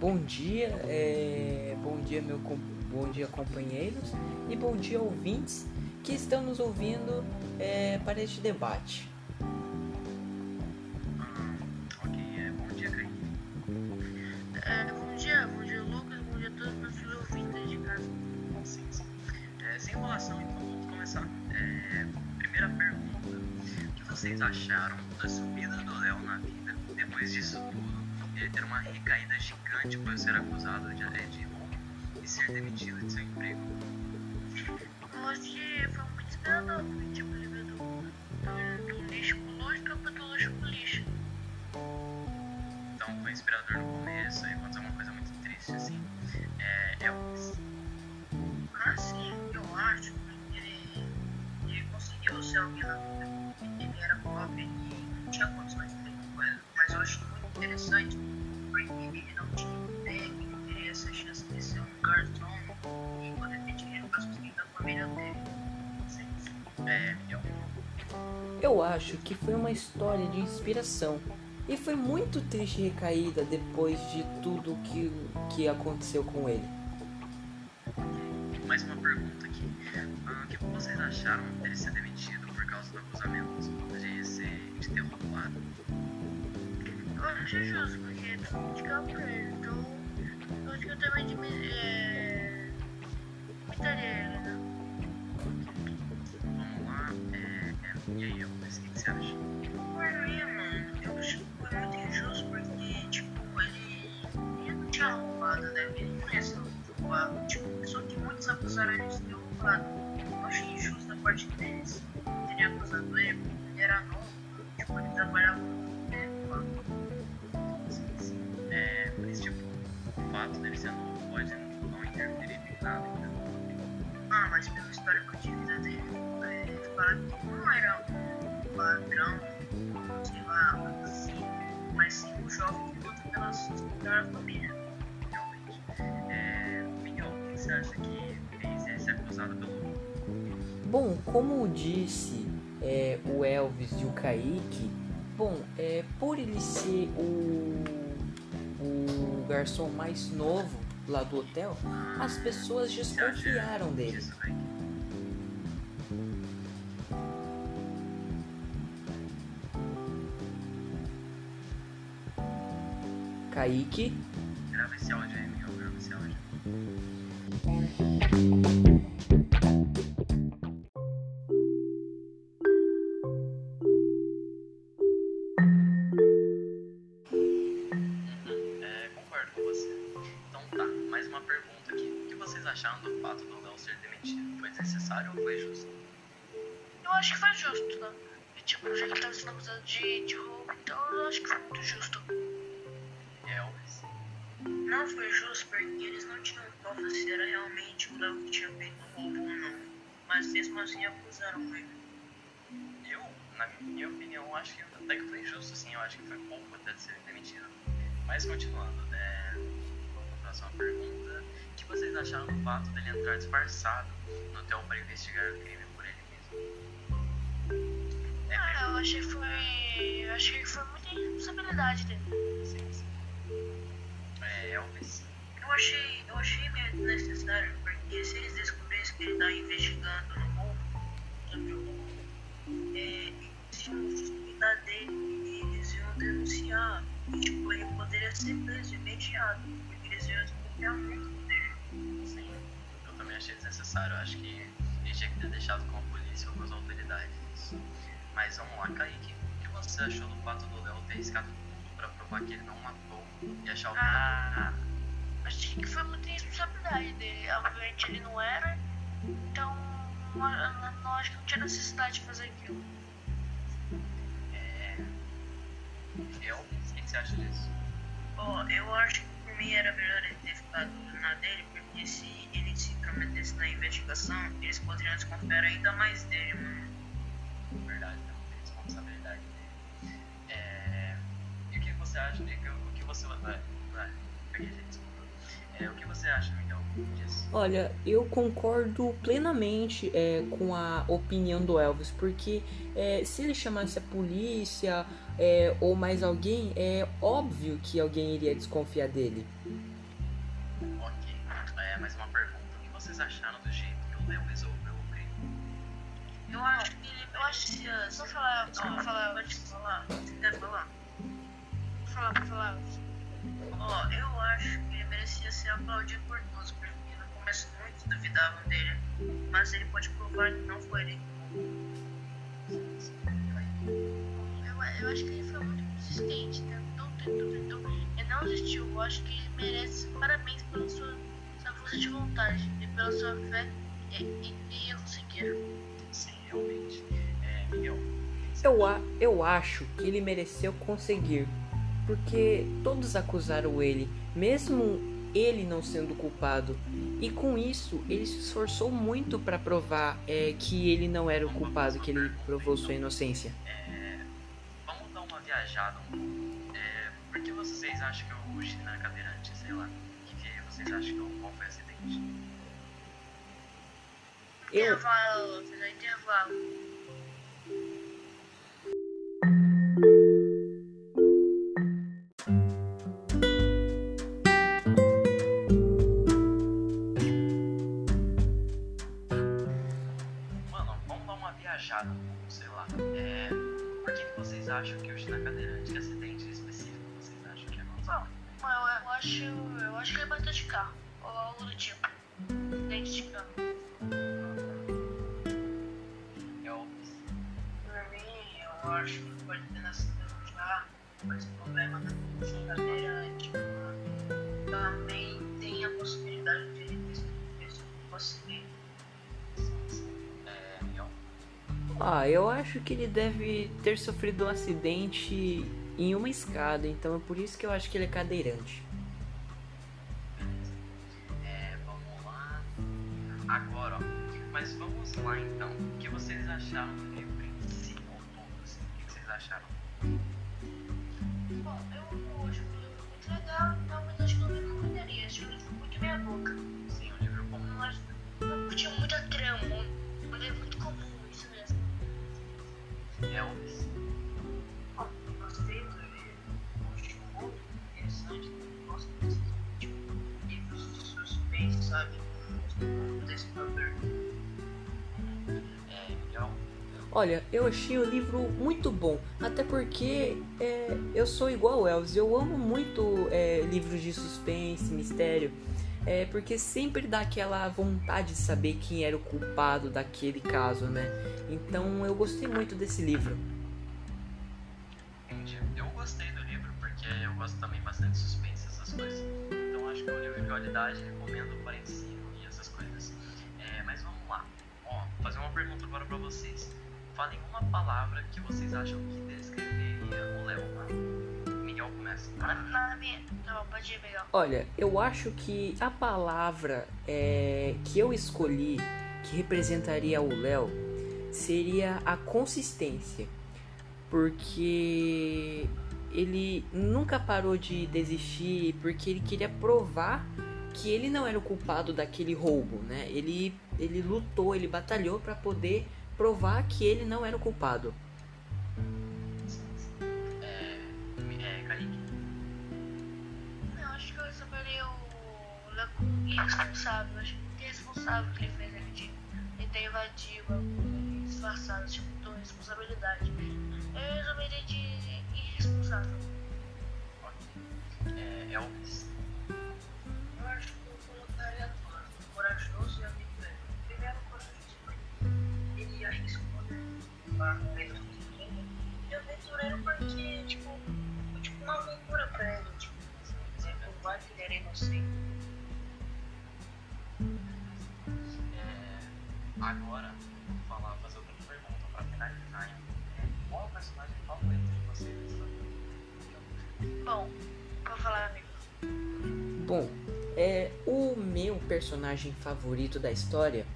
Bom dia, é? Bom dia, meu bom dia companheiros e bom dia ouvintes que estão nos ouvindo é, para este debate. Vocês acharam da subida do Léo na vida? Depois disso tudo, ele ter uma recaída gigante por ser acusado de, é, de roubo e ser demitido de seu emprego. Eu acho que foi muito esperado, porque tipo, veio do, do, lixo pro lógica para do lixo pro lixo. Então foi inspirador no começo, e aconteceu uma coisa muito triste, assim. É, Elvis. Ah, sim, eu acho que ele, ele conseguiu ser alguém na acho que foi uma história de inspiração e foi muito triste recaída depois de tudo que, que aconteceu com ele. Mais uma pergunta aqui. Ah, o que vocês acharam dele ser demitido por causa do acusamento de, ser, de ter roubado? Eu acho justo, porque ficava por ele. Então, eu acho que eu também dimi- ele ele era novo. Tipo, ele trabalhava com tempo lá. Sim, sim. É, mas, tipo, o fato dele ser novo pode não interferir em nada, então. Ah, mas pelo histórico de vida dele, é, falaram que ele não era um ladrão, sei lá, assim, mas sim um jovem que luta pela sustentar a família. Realmente. É, Miguel, o que você acha que fez ele ser acusado pelo? Bom, como disse é, o Elvis e o Kaique, bom, é, por ele ser o, o garçom mais novo lá do hotel, as pessoas desconfiaram dele. Kaique? Grava esse áudio aí, Miguel, grava esse áudio. Vocês acharam do fato do Léo ser demitido? Foi desnecessário ou foi justo? Eu acho que foi justo, né? E, tipo, já que ele tava sendo acusado de, de roubo, então eu acho que foi muito justo. Elvis. Não foi justo porque eles não tinham prova se era realmente o Léo que tinha feito o roubo ou não. Mas mesmo assim acusaram ele. Eu, na minha opinião, acho que até que foi justo, sim. Eu acho que foi pouco até de ser demitido. Mas continuando, né? A próxima pergunta. O que vocês acharam do fato dele entrar disfarçado no hotel para investigar o crime por ele mesmo? É, Ah, eu achei que foi. Eu achei que foi muita responsabilidade dele. sim, sim. É, Elvis. Eu achei, eu achei meio desnecessário, porque se eles descobrissem que ele tá investigando no roubo, sobre o roubo, é, suspeitar dele e eles iam denunciar. E, tipo, ele poderia ser preso imediato, porque eles iam desconfiar muito desnecessário. Eu acho que ele tinha que ter deixado com a polícia ou com as autoridades. isso. Mas vamos lá, Kaique. O que você achou do fato do Léo ter riscado tudo para provar que ele não matou e achar o Ah, achei que foi muita responsabilidade dele. Obviamente ele não era, então não, acho que não tinha necessidade de fazer aquilo. É... Elvis, o que você acha disso? Ó, eu acho mim era melhor ele ficado na dele, porque se ele se intrometesse na investigação, eles poderiam desconfiar ainda mais dele, mano. Verdade, não tem responsabilidade dele. É... você acha, o que, o que você vai. vai, desculpa. É, o que você acha, Miguel, disso? Olha, eu concordo plenamente é, com a opinião do Elvis, porque é, se ele chamasse a polícia é, ou mais alguém, é óbvio que alguém iria desconfiar dele. Ok, é, mais uma pergunta. O que vocês acharam do jeito que o Léo resolveu o crime? Eu acho que ele. Eu acho que. Só falar. Só falar. Pode falar. Quer falar? Falar, pra falar. Ó, eu acho que ele merecia ser aplaudido por todos, porque no começo muitos duvidavam dele, mas ele pode provar que não foi ele. Eu, eu acho que ele foi muito consistente, tentou, tentou, tentou, e não desistiu. Eu acho que ele merece parabéns pela sua, sua força de vontade e pela sua fé em em conseguir. Sim, realmente. É, Miguel. Eu, a, eu acho que ele mereceu conseguir, porque todos acusaram ele, mesmo ele não sendo culpado. E com isso, ele se esforçou muito para provar é, que ele não era o culpado, que ele provou sua inocência. É, vamos dar uma viajada um pouco. É, por que vocês acham que eu China é cadeirante? Sei lá. O que, que vocês acham que eu, qual foi o acidente? Eu, Intervalo, fizer intervalo. Acham que o China é cadeirante? Que acidente específico vocês acham que aconteceu? Bom, eu, eu acho. Eu acho que ele bateu de carro. Ou algo do tipo. Dente de carro. Por mim, eu acho que pode ter nascido já, mas o problema da função cadeirante também tem a possibilidade ah, eu acho que ele deve ter sofrido um acidente em uma escada, então é por isso que eu acho que ele é cadeirante. É, vamos lá. Agora, ó. Mas vamos lá então. O que vocês acharam do livro em si, ou todo, assim? O que vocês acharam? Bom, eu acho que o livro muito legal, então, mas acho que eu não recomendaria. Acho que o livro ficou muito meia boca. Olha, eu achei o livro muito bom, até porque é, eu sou igual o Elvis, eu amo muito é, livros de suspense, mistério, é, porque sempre dá aquela vontade de saber quem era o culpado daquele caso, né? Então eu gostei muito desse livro. Entendi. Eu gostei do livro porque eu gosto também bastante de suspense, essas coisas. Então acho que o livro de qualidade recomendo para ensino e essas coisas. É, mas vamos lá. Ó, vou fazer uma pergunta agora pra vocês. Falem uma palavra que vocês acham que descreveria o Léo. Miguel começa. Não, pode ir, Miguel. Olha, eu acho que a palavra é, que eu escolhi que representaria o Léo seria a consistência, porque ele nunca parou de desistir, porque ele queria provar que ele não era o culpado daquele roubo, né? Ele ele lutou, ele batalhou para poder provar que ele não era o culpado. É, é Kaique. Eu acho que eu receberia o irresponsável. Acho que irresponsável que ele fez ele de ter invadido a coisa disfarçado, tipo, tua responsabilidade. Eu resolveria de irresponsável. É, Elvis. Lá no meio do mundo. E aventureiro porque, tipo, foi tipo uma aventura pra ele. Tipo, por exemplo, vai que ele era inocente. É, agora, vou falar, fazer outra pergunta pra finalizar. É, qual é o personagem favorito de vocês? Bom, vou falar, amigo. Bom, é o meu personagem favorito da história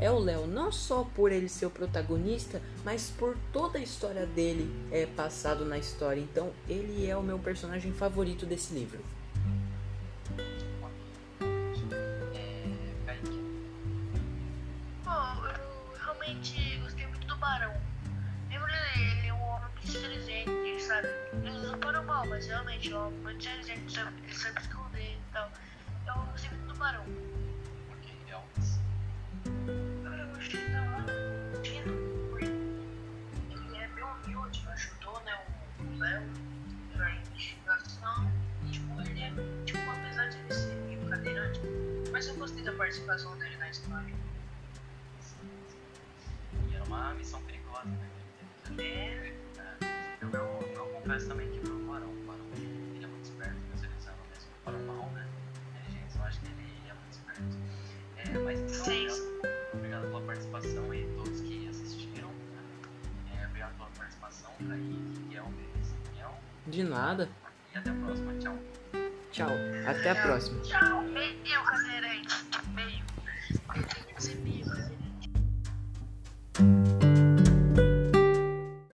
é o Léo, não só por ele ser o protagonista, mas por toda a história dele é passado na história. Então, ele é o meu personagem favorito desse livro. É, Kaique. Bom, eu realmente gostei muito do Barão. Lembra ele, ele é um homem muito inteligente, ele sabe? Ele usa para o mal, mas realmente é um homem muito inteligente, sabe? ele sabe esconder e tal. Então eu gostei muito do Barão. E, tipo, ele é, tipo, apesar de ele ser meio cadeirante, mas eu gostei da participação dele na história. E era uma missão perigosa, né? É, Eu, eu, eu confesso também que foi o Barão. O Barão ele é muito esperto, mas ele usava mesmo para o mal, né? É, gente, eu acho que ele é muito esperto. É, mas então, Sim. obrigado, obrigado pela participação aí, todos que assistiram. né? É, obrigado pela participação, Kaique, Elvis, Daniel. De nada. Tchau. Até a próxima. tchau!